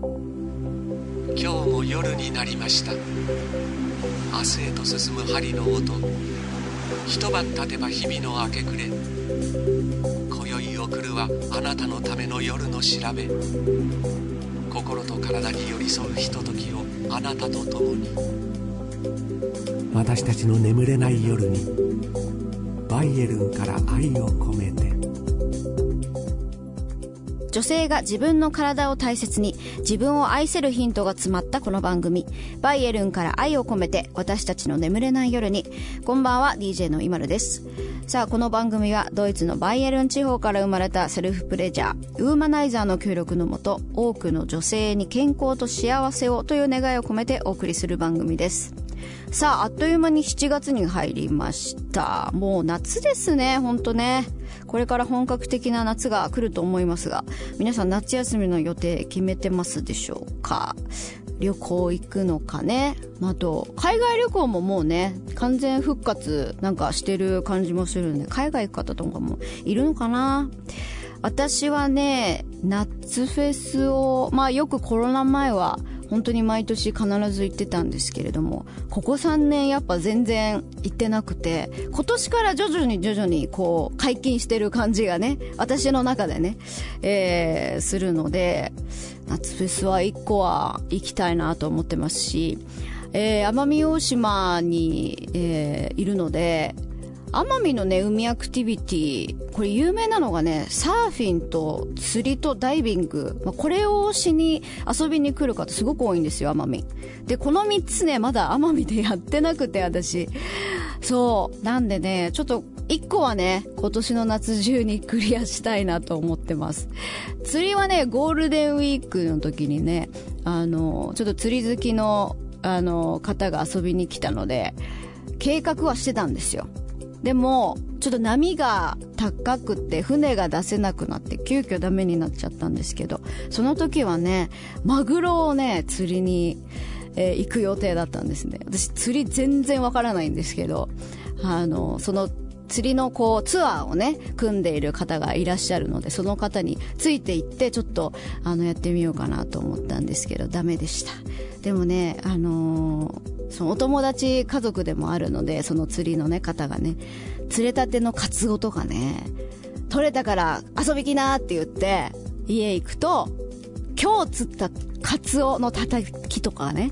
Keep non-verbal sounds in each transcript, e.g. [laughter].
今日も夜になりました。明日へと進む針の音。一晩経てば日々の明け暮れ。今宵を送るはあなたのための夜の調べ。心と体に寄り添うひとときをあなたと共に。私たちの眠れない夜にバイエルンから愛を込め女性が自分の体を大切に自分を愛せるヒントが詰まったこの番組。バイエルンから愛を込めて私たちの眠れない夜に。こんばんは DJ のイマルです。さあこの番組はドイツのバイエルン地方から生まれたセルフプレジャーウーマナイザーの協力のもと多くの女性に健康と幸せをという願いを込めてお送りする番組です。さああっという間に7月に入りました。もう夏ですねほんとね。これから本格的な夏が来ると思いますが皆さん夏休みの予定決めてますでしょうか？旅行行くのかね？あと海外旅行ももうね完全復活なんかしてる感じもするんで海外行く方とかもいるのかな？私はね夏フェスをまあよくコロナ前は本当に毎年必ず行ってたんですけれどもここ3年やっぱ全然行ってなくて今年から徐々に徐々にこう解禁してる感じがね私の中でね、えー、するので夏フェスは1個は行きたいなと思ってますし、えー、奄美大島に、えー、いるので奄美のね、海アクティビティ、これ有名なのがね、サーフィンと釣りとダイビング、まあ、これをしに遊びに来る方すごく多いんですよ、奄美。で、この3つね、まだ奄美でやってなくて、私。そう。なんでね、ちょっと1個はね、今年の夏中にクリアしたいなと思ってます。釣りはね、ゴールデンウィークの時にね、あの、ちょっと釣り好きの、あの、方が遊びに来たので、計画はしてたんですよ。でも、ちょっと波が高くて船が出せなくなって急遽ダメになっちゃったんですけど、その時はね、マグロをね、釣りに、えー、行く予定だったんですね。私釣り全然わからないんですけど、あの、その釣りのこうツアーをね、組んでいる方がいらっしゃるので、その方についていってちょっとあのやってみようかなと思ったんですけど、ダメでした。でもね、あのーそのお友達家族でもあるので、その釣りのね、方がね、釣れたてのカツオとかね、取れたから遊びきなって言って、家行くと、今日釣ったカツオのたたきとかね、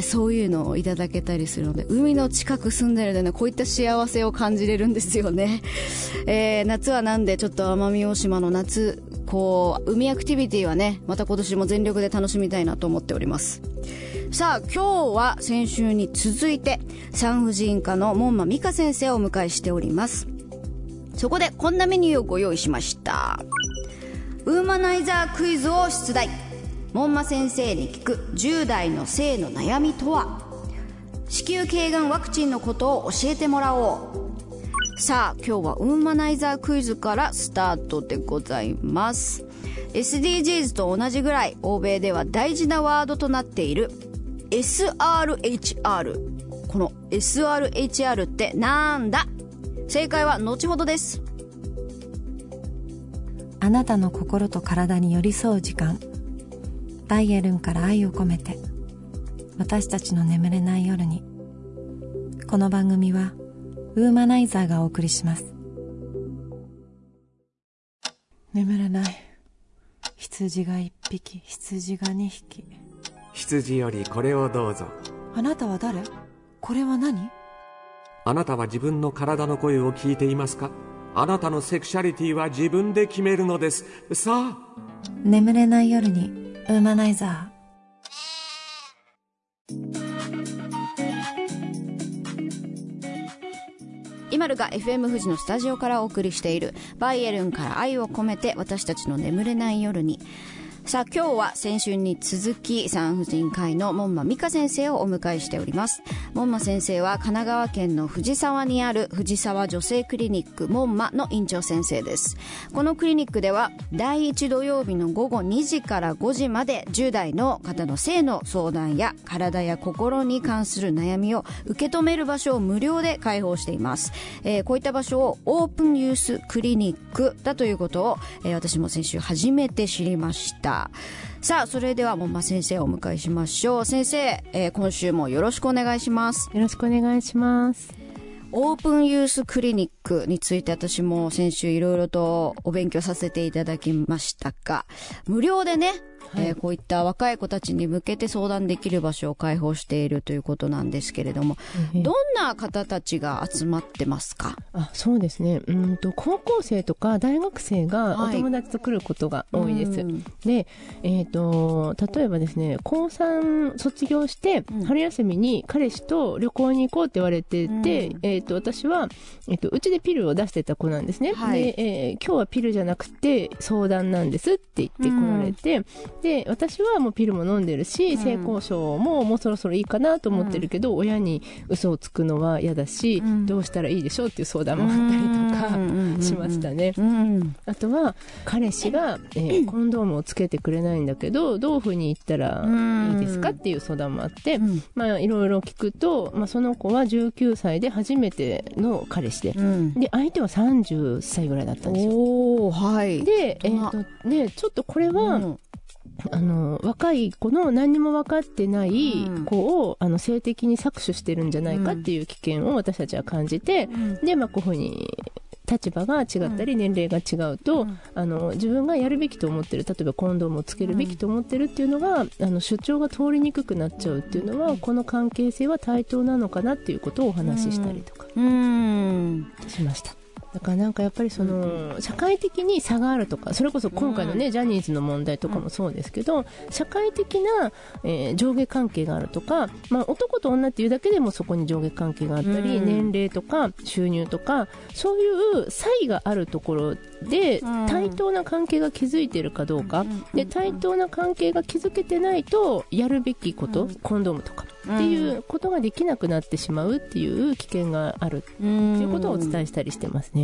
そういうのをいただけたりするので、海の近く住んでるでね、こういった幸せを感じれるんですよね。[laughs] えー、夏はなんでちょっと奄美大島の夏、こう、海アクティビティはね、また今年も全力で楽しみたいなと思っております。さあ、今日は先週に続いて、産婦人科の門馬美香先生をお迎えしております。そこでこんなメニューをご用意しました。ウーマナイザークイズを出題。門馬先生に聞く10代の性の悩みとは子宮頸がんワクチンのことを教えてもらおう。さあ、今日はウーマナイザークイズからスタートでございます。SDGs と同じぐらい欧米では大事なワードとなっている SRHR この SRHR ってなんだ？正解は後ほどです。あなたの心と体に寄り添う時間。バイエルンから愛を込めて。私たちの眠れない夜に。この番組はウーマナイザーがお送りします。眠れない。羊が一匹羊が二匹羊よりこれをどうぞ。あなたは誰？これは何？あなたは自分の体の声を聞いていますか？あなたのセクシャリティは自分で決めるのです。さあ。眠れない夜にウーマナイザー今るが FM 富士のスタジオからお送りしている。バイエルンから愛を込めて私たちの眠れない夜にさあ今日は先週に続き産婦人科医の門馬美香先生をお迎えしております。門馬先生は神奈川県の藤沢にある藤沢女性クリニック門馬の院長先生です。このクリニックでは第1土曜日の午後2時から5時まで10代の方の性の相談や体や心に関する悩みを受け止める場所を無料で開放しています、えー、こういった場所をオープンユースクリニックだということを、えー、私も先週初めて知りました。た。さあそれでは門馬先生をお迎えしましょう。先生、えー今週もよろしくお願いします。よろしくお願いします。オープンユースクリニックについて私も先週いろいろとお勉強させていただきましたが、無料でね、えーこういった若い子たちに向けて相談できる場所を開放しているということなんですけれども、どんな方たちが集まってますか？あ、そうですね。うんと高校生とか大学生がおはい。友達と来ることが多いです。うん。で、えっ、と例えばですね、高3卒業して、うん。春休みに彼氏と旅行に行こうって言われてて、うん。えっ、と私はえっ、とうちでピルを出してた子なんですね。はい。で、えー今日はピルじゃなくて相談なんですって言ってこられて、で私はもうピルも飲んでるし、うん。性交渉ももうそろそろいいかなと思ってるけど、親に嘘をつくのは嫌だし、うん。どうしたらいいでしょうっていう相談もあったりとかしましたね。うん。あとは彼氏が、えーコンドームをつけてくれないんだけどどういうふうに言ったらいいですかっていう相談もあって、うん。まあいろいろ聞くと、まあ、その子は19歳で初めての彼氏で、うん。で相手は30歳ぐらいだったんですよ。はい。で、えーとね、ちょっとこれは、うん。あの若い子の何にも分かってないうん。子を、あの性的に搾取してるんじゃないかっていう危険を私たちは感じて、で、まあ、こういうふうに立場が違ったり年齢が違うと、うん。あの自分がやるべきと思ってる例えばコンドームをつけるべきと思ってるっていうのが、あの主張が通りにくくなっちゃうっていうのは、この関係性は対等なのかなっていうことをお話ししたりとかうん。しました。だからなんかやっぱりその社会的に差があるとかそれこそ今回のね、ジャニーズの問題とかもそうですけど社会的な、えー上下関係があるとか、まあ、男と女っていうだけでもそこに上下関係があったり、うん。年齢とか収入とかそういう差異があるところでうん。対等な関係が築いているかどうか、で対等な関係が築けてないとやるべきこと、コンドームとかっていうことができなくなってしまうっていう危険があるってということをお伝えしたりしてますね。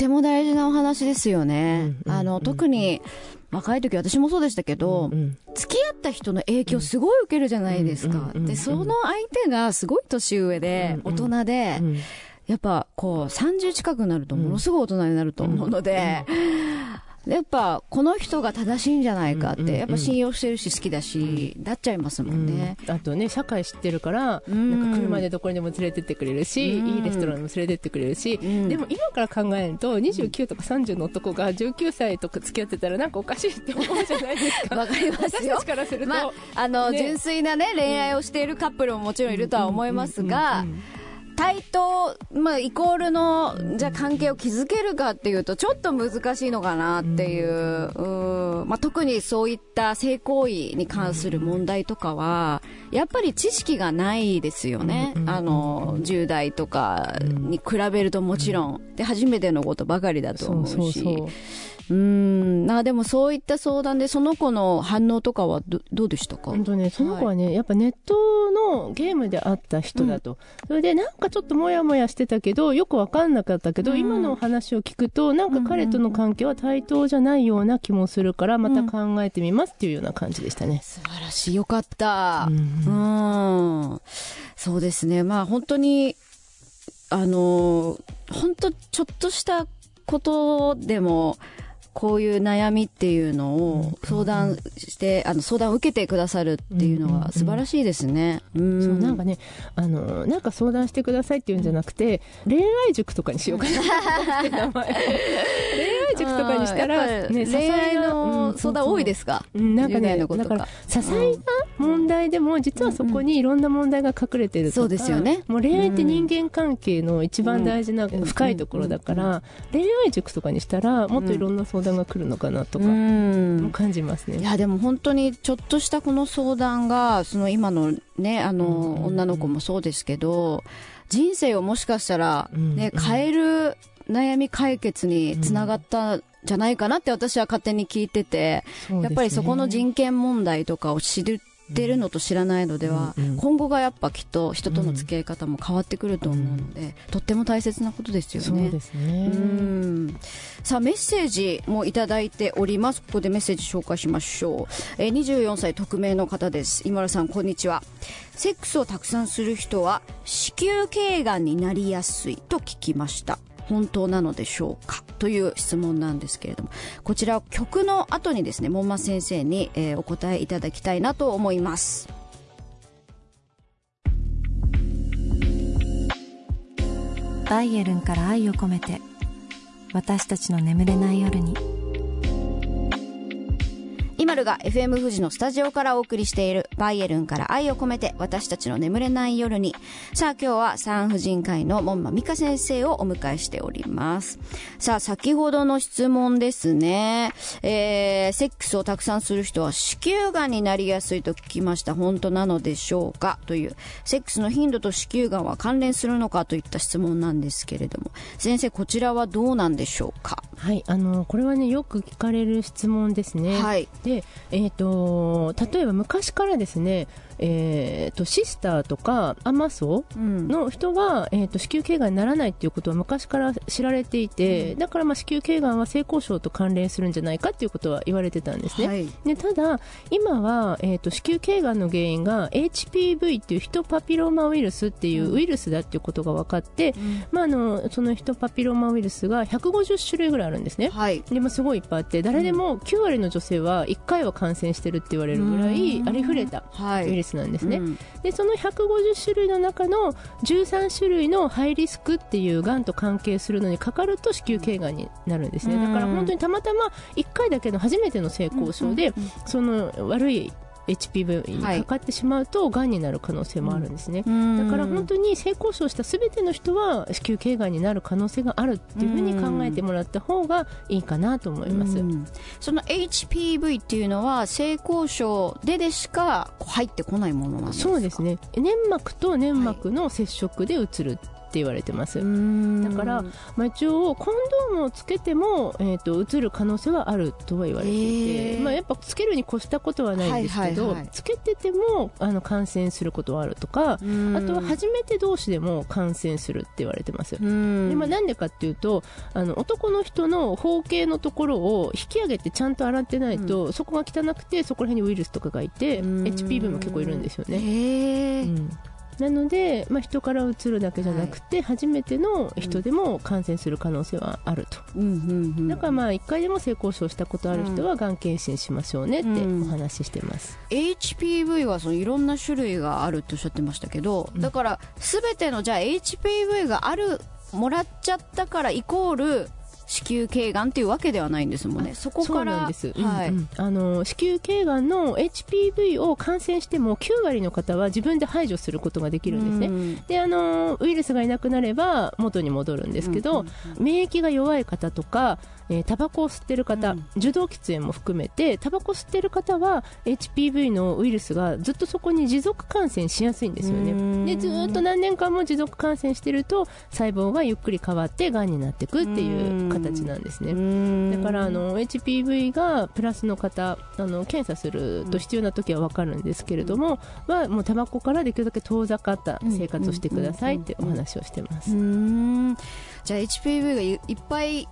とっても大事なお話ですよね。うんうんあの、特に若い時私もそうでしたけど、うん付き合った人の影響すごい受けるじゃないですか。うんうんうんうんで、その相手がすごい年上で、うんうん大人で、うんやっぱこう30近くなるとものすごい大人になると思うので、やっぱこの人が正しいんじゃないかって、うんうんうん。やっぱ信用してるし好きだし、なっちゃいますもんね。あとね社会知ってるから、うん。なんか車でどこにでも連れてってくれるし、うん。いいレストランにも連れてってくれるし、ん。でも今から考えると29とか30の男が19歳とか付き合ってたらなんかおかしいって思うじゃないですか。わかりますよ。私たちからすると、まあ、あの、ね。純粋なね、恋愛をしているカップルももちろんいるとは思いますが、対等、まあ、イコールの、じゃあ関係を築けるかっていうと、ちょっと難しいのかなっていう、うんまあ、特にそういった性行為に関する問題とかは、やっぱり知識がないですよね。うんあの、10代とかに比べるともちろん。で、初めてのことばかりだと思うし。そうそううん、なでもそういった相談で、その子の反応とかはどどうでしたか？本当ね、その子はね、やっぱネットのゲームで会った人だと。それでなんかちょっともやもやしてたけど、よくわかんなかったけど、うん今のお話を聞くと、なんか彼との関係は対等じゃないような気もするから、また考えてみますっていうような感じでしたね。素晴らしい。よかった。ううんん。そうですね。まあ本当に、あの、本当ちょっとしたことでも、こういう悩みっていうのを相談して、あの、相談を受けてくださるっていうのは素晴らしいですね。うん。そうなんかね、あの、なんか相談してくださいっていうんじゃなくて、恋愛塾とかにしようかな。恋愛塾とかにしたら、ね、恋愛うのん相談多いですか？うんなんか10代ね、だから、些細な問題でも、実はそこにいろんな問題が隠れてるとか、そうですよね。もう恋愛って人間関係の一番大事な深いところだから、恋愛塾とかにしたら、もっといろんな相談が来るのかなとか、感じますね。いやでも本当にちょっとしたこの相談がその今のねあの女の子もそうですけど人生をもしかしたらねうん。変える悩み解決につながったんじゃないかなって私は勝手に聞いててね。やっぱりそこの人権問題とかを知ってるのと知らないのではうんうん。今後がやっぱきっと人との付き合い方も変わってくると思うのでとっても大切なことですよそうね。ですね。うん。さあメッセージもいただいております。ここでメッセージ紹介しましょう、えー、24歳匿名の方です。今村さんこんにちは。セックスをたくさんする人は子宮頸がんになりやすいと聞きました本当なのでしょうか？という質問なんですけれども。こちら曲の後にですね門馬先生に、えー、お答えいただきたいなと思います。バイエルンから愛を込めて私たちの眠れない夜にマルが FM 富士のスタジオからお送りしているバイエルンから愛を込めて私たちの眠れない夜に。さあ今日は産婦人科医の門馬美香先生をお迎えしております。さあ先ほどの質問ですね。えー、セックスをたくさんする人は子宮がんになりやすいと聞きました。本当なのでしょうか？という。セックスの頻度と子宮がんは関連するのかといった質問なんですけれども。先生こちらはどうなんでしょうか？はいあのこれはねよく聞かれる質問ですね。はい。で、えーと、例えば昔からですねえーと、シスターとかアマソの人は、うん、えーと、子宮頸がんにならないっていうことは昔から知られていて、うん、だからまあ子宮頸がんは性交渉と関連するんじゃないかっていうことは言われてたんですね、はい、でただ今は、えーと、子宮頸がんの原因が HPV っていうヒトパピローマウイルスっていうウイルスだっていうことが分かって、うん、まあ、あのそのヒトパピローマウイルスが150種類ぐらいあるんですね、はい、でもすごいいっぱいあって誰でも9割の女性は1回は感染してるって言われるぐらいありふれたウイルスなんですね、はいでその150種類の中の13種類のハイリスクっていうがんと関係するのにかかると子宮頸がんになるんですね。だから本当にたまたま1回だけの初めての性交渉で、その悪い HPV にかかってしまうと、がんになる可能性もあるんですね、だから本当に性交渉したすべての人は子宮頸がんになる可能性があるっていうふうに考えてもらった方がいいかなと思います。その HPV っていうのは性交渉ででしか入ってこないものなんですか？そうですね。粘膜と粘膜の接触でうつるって言われてます。だから、まあ、一応コンドームをつけても、えーと、うつる可能性はあるとは言われていて、まあ、やっぱつけるに越したことはないんですけど、はいはいはい、つけててもあの感染することはあるとかあとは初めて同士でも感染するって言われてます。で、まあ、なんでかっていうとあの男の人の包茎のところを引き上げてちゃんと洗ってないと、うん、そこが汚くてそこら辺にウイルスとかがいて HPV も結構いるんですよね。うんなので、まあ、人からうつるだけじゃなくて、はい、初めての人でも感染する可能性はあると、うん、だからまあ1回でも性交渉したことある人はがん。検診しましょうねってお話ししてます、うん、HPV はそのいろんな種類があるっておっしゃってましたけど、だから全てのじゃあ HPV があるもらっちゃったからイコール子宮頸がんっていうわけではないんですもんね。そこから。です。はい、うんうん、あの、子宮頸がんの HPV を感染しても9割の方は自分で排除することができるんですね。うん、で、あの、ウイルスがいなくなれば元に戻るんですけど、うんうんうん、免疫が弱い方とか、えー、タバコを吸ってる方、うん、受動喫煙も含めてタバコ吸ってる方は HPV のウイルスがずっとそこに持続感染しやすいんですよねでずっと何年間も持続感染してると細胞がゆっくり変わってがんになっていくっていう形なんですね。だからあの HPV がプラスの方あの検査すると必要な時は分かるんですけれども、うん、はもうタバコからできるだけ遠ざかった生活をしてくださいってお話をしてます。じゃあ HPV がいっぱい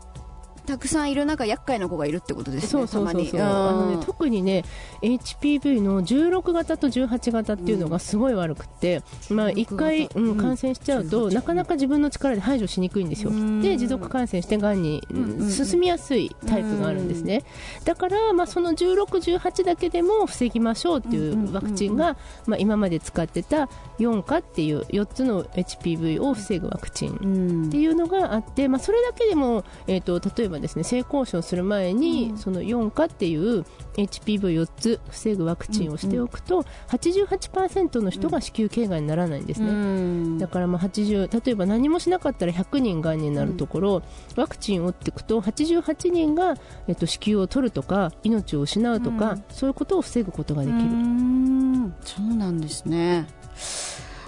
たくさんいる中厄介な子がいるってことですねそうそうそうそう。あの、ね、特にね HPV の16型と18型っていうのがすごい悪くて、うん、まあ、1回、うん、感染しちゃうと、なかなか自分の力で排除しにくいんですよ。で持続感染してがんに進みやすいタイプがあるんですね。だから、まあ、その16、18だけでも防ぎましょうっていうワクチンが、まあ、今まで使ってた4価っていう4つの HPV を防ぐワクチンっていうのがあって、まあ、それだけでも、えーと例えばですね性交渉する前に、その4価っていう HPV4 つ防ぐワクチンをしておくと、うん、88%の人が子宮頸がんにならないんですね、うん、だからまあ80例えば何もしなかったら100人がんになるところ、ワクチンを打っていくと88人が、えっと、子宮を取るとか命を失うとか、そういうことを防ぐことができる。そうなんですね。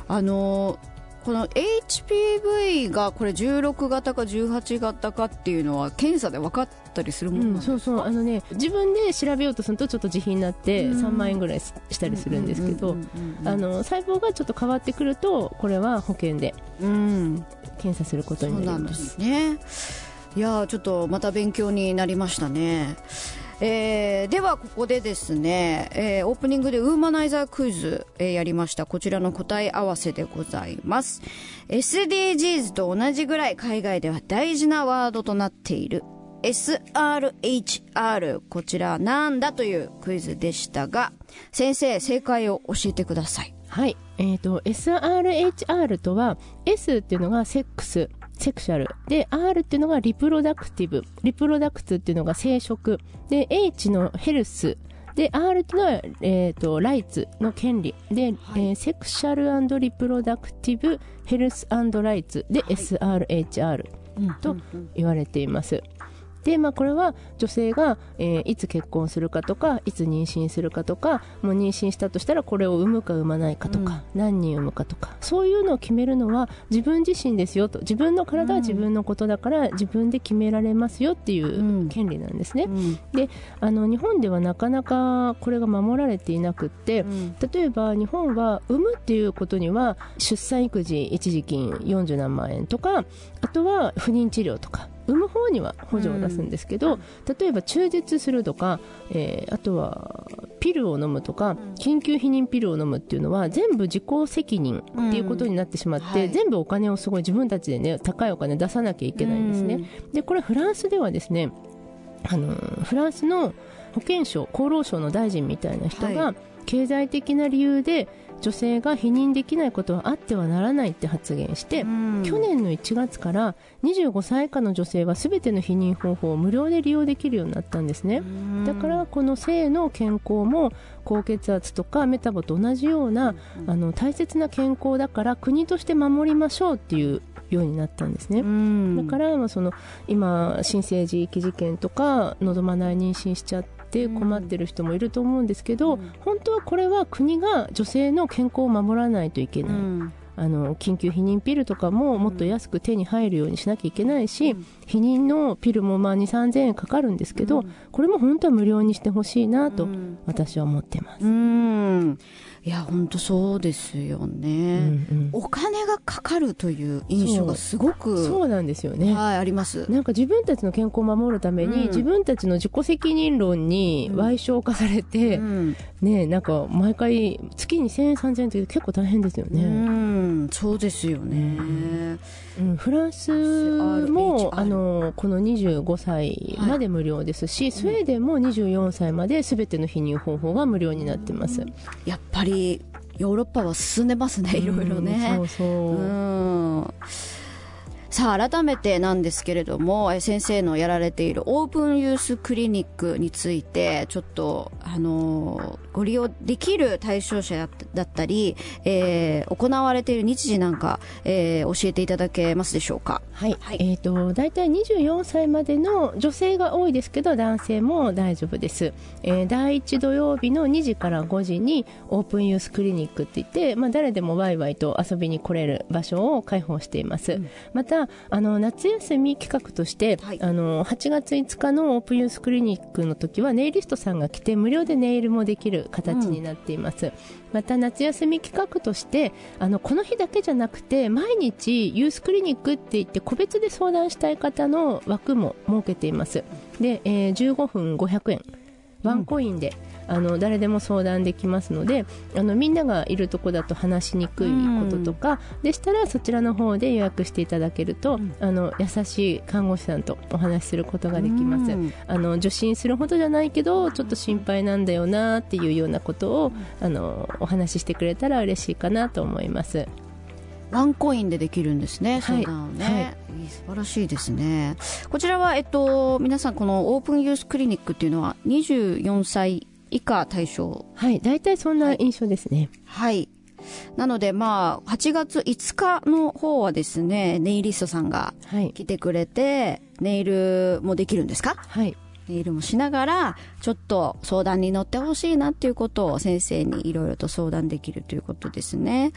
あのこの HPV がこれ16型か18型かっていうのは検査で分かったりするもの、うん、そうそう。あのね自分で調べようとするとちょっと自費になって3万円ぐらいしたりするんですけど細胞がちょっと変わってくるとこれは保険で検査することになります。そうなんですね。いやちょっとまた勉強になりましたね。えーではここでですね、えーオープニングでウーマナイザークイズ、えーやりました。こちらの答え合わせでございます。SDGs と同じぐらい海外では大事なワードとなっている。SRHR こちらなんだというクイズでしたが先生正解を教えてください。はい。えっ、と、SRHR とは、S っていうのがセックス、セクシャル。で、R っていうのがリプロダクティブ。リプロダクツっていうのが生殖。で、H のヘルス。で、R っていうのは、えっ、と、ライツの権利。で、えーセクシャルリプロダクティブヘルスライツで SRHR と言われています。で、まあ、これは女性が、えーいつ結婚するかとかいつ妊娠するかとかもう妊娠したとしたらこれを産むか産まないかとか、何人産むかとかそういうのを決めるのは自分自身ですよと。自分の体は自分のことだから自分で決められますよっていう権利なんですね。であの日本ではなかなかこれが守られていなくって、例えば日本は産むっていうことには出産育児一時金40何万円とかあとは不妊治療とか産む方には補助を出すんですけど、例えば中絶するとか、えーあとはピルを飲むとか緊急避妊ピルを飲むっていうのは全部自己責任っていうことになってしまって、はい。全部お金をすごい自分たちでね高いお金出さなきゃいけないんですね。でこれフランスではですねあのフランスの保健省厚労省の大臣みたいな人が、は経済的な理由で女性が避妊できないことはあってはならないって発言して、去年の1月から25歳以下の女性は全ての避妊方法を無料で利用できるようになったんですね。だからこの性の健康も高血圧とかメタボと同じようなあの大切な健康だから国として守りましょうっていうようになったんですね、だから、まあ、その今新生児遺棄事件とか望まない妊娠しちゃって困ってる人もいると思うんですけど、本当はこれは国が女性の健康を守らないといけない、あの緊急避妊ピルとかももっと安く手に入るようにしなきゃいけないし、避妊のピルもまあ2 3 0 0円かかるんですけど、これも本当は無料にしてほしいなと私は思ってます。うんいや本当そうですよね、うんお金がかかるという印象がすごくそうなんですよね。はいあります。なんか自分たちの健康を守るために、うん。自分たちの自己責任論に賠償化されて、うん。ねなんか毎回月に1000円3000円って結構大変ですようね、ん。そうですよね、うんフランスもあのこの25歳まで無料ですし、スウェーデンも24歳まで全ての避妊方法が無料になってます、やっぱりヨーロッパは進んでますねいろいろね、うんそうそう、うん。さあ改めてなんですけれどもえ先生のやられているオープンユースクリニックについてちょっとあのーご利用できる対象者だったり、えー行われている日時なんか、えー教えていただけますでしょうか？はい、はい。えっ、と大体24歳までの女性が多いですけど男性も大丈夫です、えー第1土曜日の2時から5時にオープンユースクリニックって言って、まあ、誰でもワイワイと遊びに来れる場所を開放しています、またあの夏休み企画として、はい。あの8月5日のオープンユースクリニックの時はネイリストさんが来て無料でネイルもできる形になっています、また夏休み企画としてあのこの日だけじゃなくて毎日ユースクリニックって言って個別で相談したい方の枠も設けています。で、えー15分500円。ワンコインで、あの誰でも相談できますのであのみんながいるとこだと話しにくいこととか、でしたらそちらの方で予約していただけると、あの優しい看護師さんとお話しすることができます、うん。あの受診するほどじゃないけどちょっと心配なんだよなっていうようなことをあのお話ししてくれたら嬉しいかなと思います。ワンコインでできるんですね、はい。相ね、い。い素晴らしいですね。こちらは、えっと、皆さんこのオープンユースクリニックっていうのは24歳以下対象。はい大体そんな印象ですね、はい。なのでまあ8月5日の方はですねネイリストさんがはい。来てくれてネイルもできるんですか？はい。ネイルもしながらちょっと相談に乗ってほしいなっていうことを先生にいろいろと相談できるということですね。はい。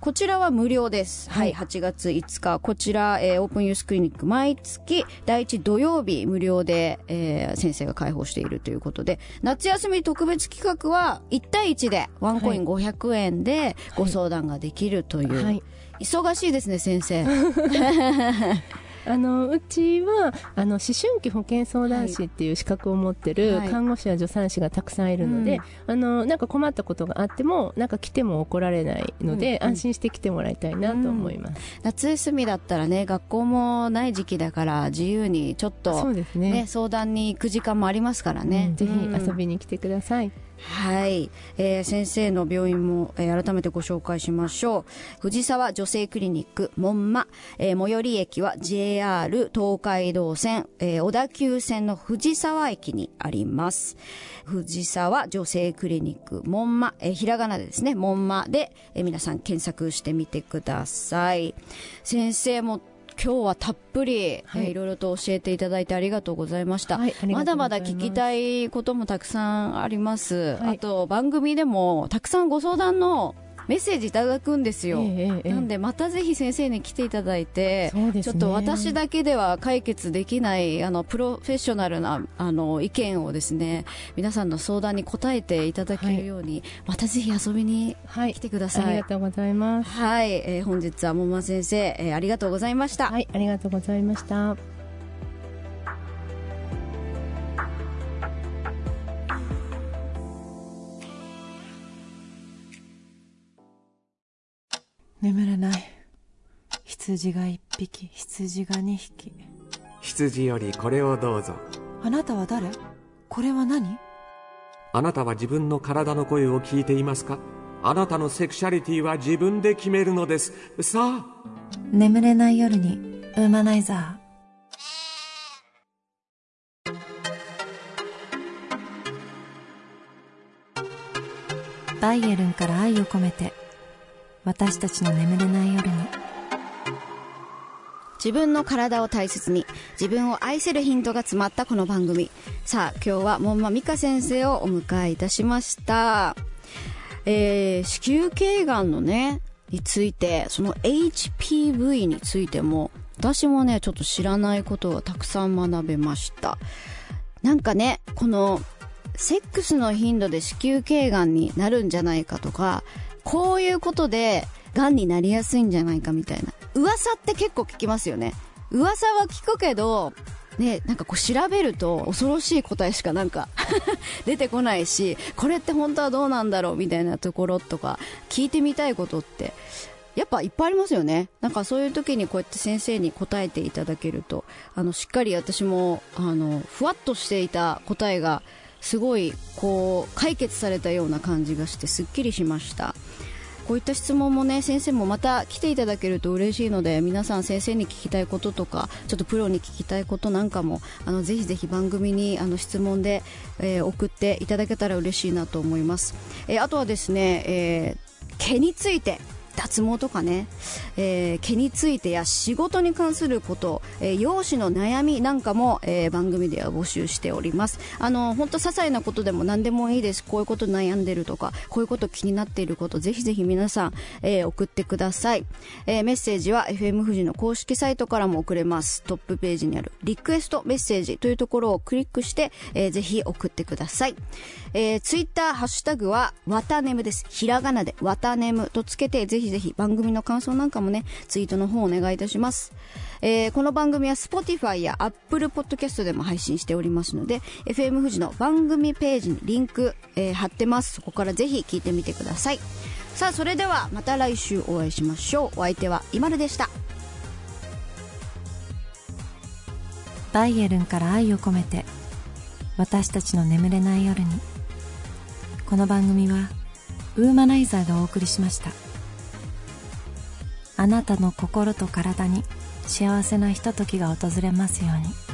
こちらは無料です。はい。8月5日。こちら、えーオープンユースクリニック、毎月第1土曜日無料で、えー先生が開放しているということで、夏休み特別企画は1対1でワンコイン500円でご相談ができるという。はい忙しいですね、先生。[laughs] あのうちはあの思春期保健相談士っていう資格を持ってるはい。看護師や助産師がたくさんいるので、あのなんか困ったことがあってもなんか来ても怒られないので、うんうん安心して来てもらいたいなと思います、夏休みだったらね学校もない時期だから自由にちょっそとうですね。ね相談に行く時間もありますからね、うんぜひうん。遊びに来てください、はい、えー先生の病院も、えー改めてご紹介しましょう。藤沢女性クリニック門馬、えー最寄り駅は JR 東海道線、えー小田急線の藤沢駅にあります。藤沢女性クリニック門馬、えーひらがなでですね。門馬で、えー皆さん検索してみてください。先生も今日はたっぷり、はい。えーいろいろと教えていただいてありがとうございました、はいありがまだまだ聞きたいこともたくさんあります、はい。あと番組でもたくさんご相談のメッセージいただくんですよ、ええええなんでまたぜひ先生に来ていただいて、ね。ちょっと私だけでは解決できないあのプロフェッショナルなあの意見をですね皆さんの相談に答えていただけるように、またぜひ遊びにはい。来てください。ありがとうございます。はい、えー本日は桃間先生、えーありがとうございました、はい。ありがとうございました眠れない。羊が一匹羊が二匹。羊よりこれをどうぞ。あなたは誰？これは何？あなたは自分の体の声を聞いていますか？あなたのセクシャリティは自分で決めるのです。さあ。眠れない夜にウーマナイザーバイエルンから愛を込めて私たちの眠れない夜に。自分の体を大切に自分を愛せるヒントが詰まったこの番組。さあ今日は門馬美香先生をお迎えいたしました。えー、子宮頸がんのねについてその HPV についても私もねちょっと知らないことがたくさん学べました。なんかねこのセックスの頻度で子宮頸がんになるんじゃないかとかこういうことでがんになりやすいんじゃないかみたいな。噂って結構聞きますよね。噂は聞くけどね、なんかこう調べると恐ろしい答えしかなんか [laughs] 出てこないしこれって本当はどうなんだろうみたいなところとか聞いてみたいことってやっぱいっぱいありますよね。なんかそういう時にこうやって先生に答えていただけるとあのしっかり私もあのふわっとしていた答えがすごいこう解決されたような感じがしてすっきりしました。こういった質問もね先生もまた来ていただけると嬉しいので皆さん先生に聞きたいこととかちょっとプロに聞きたいことなんかもあのぜひぜひ番組にあの質問で、えー送っていただけたら嬉しいなと思います、えーあとはですね、えー毛について。脱毛とかね、えー毛についてや仕事に関すること、えー容姿の悩みなんかも、えー番組では募集しております。あの本当些細なことでも何でもいいです。こういうこと悩んでるとかこういうこと気になっていることぜひぜひ皆さん、えー送ってください、えーメッセージは FM 富士の公式サイトからも送れます。トップページにあるリクエストメッセージというところをクリックして、えーぜひ送ってください、えー、ツイッターハッシュタグはわたねむです。ひらがなでわたねむとつけてぜひぜひ番組の感想なんかもねツイートの方お願いいたします、えーこの番組は Spotify や Apple Podcast でも配信しておりますので FM 富士の番組ページにリンク、えー貼ってます。そこからぜひ聞いてみてください。さあそれではまた来週お会いしましょう。お相手は今るでした。バイエルンから愛を込めて私たちの眠れない夜に。この番組はウーマナイザーがお送りしました。あなたの心と体に幸せなひとときが訪れますように。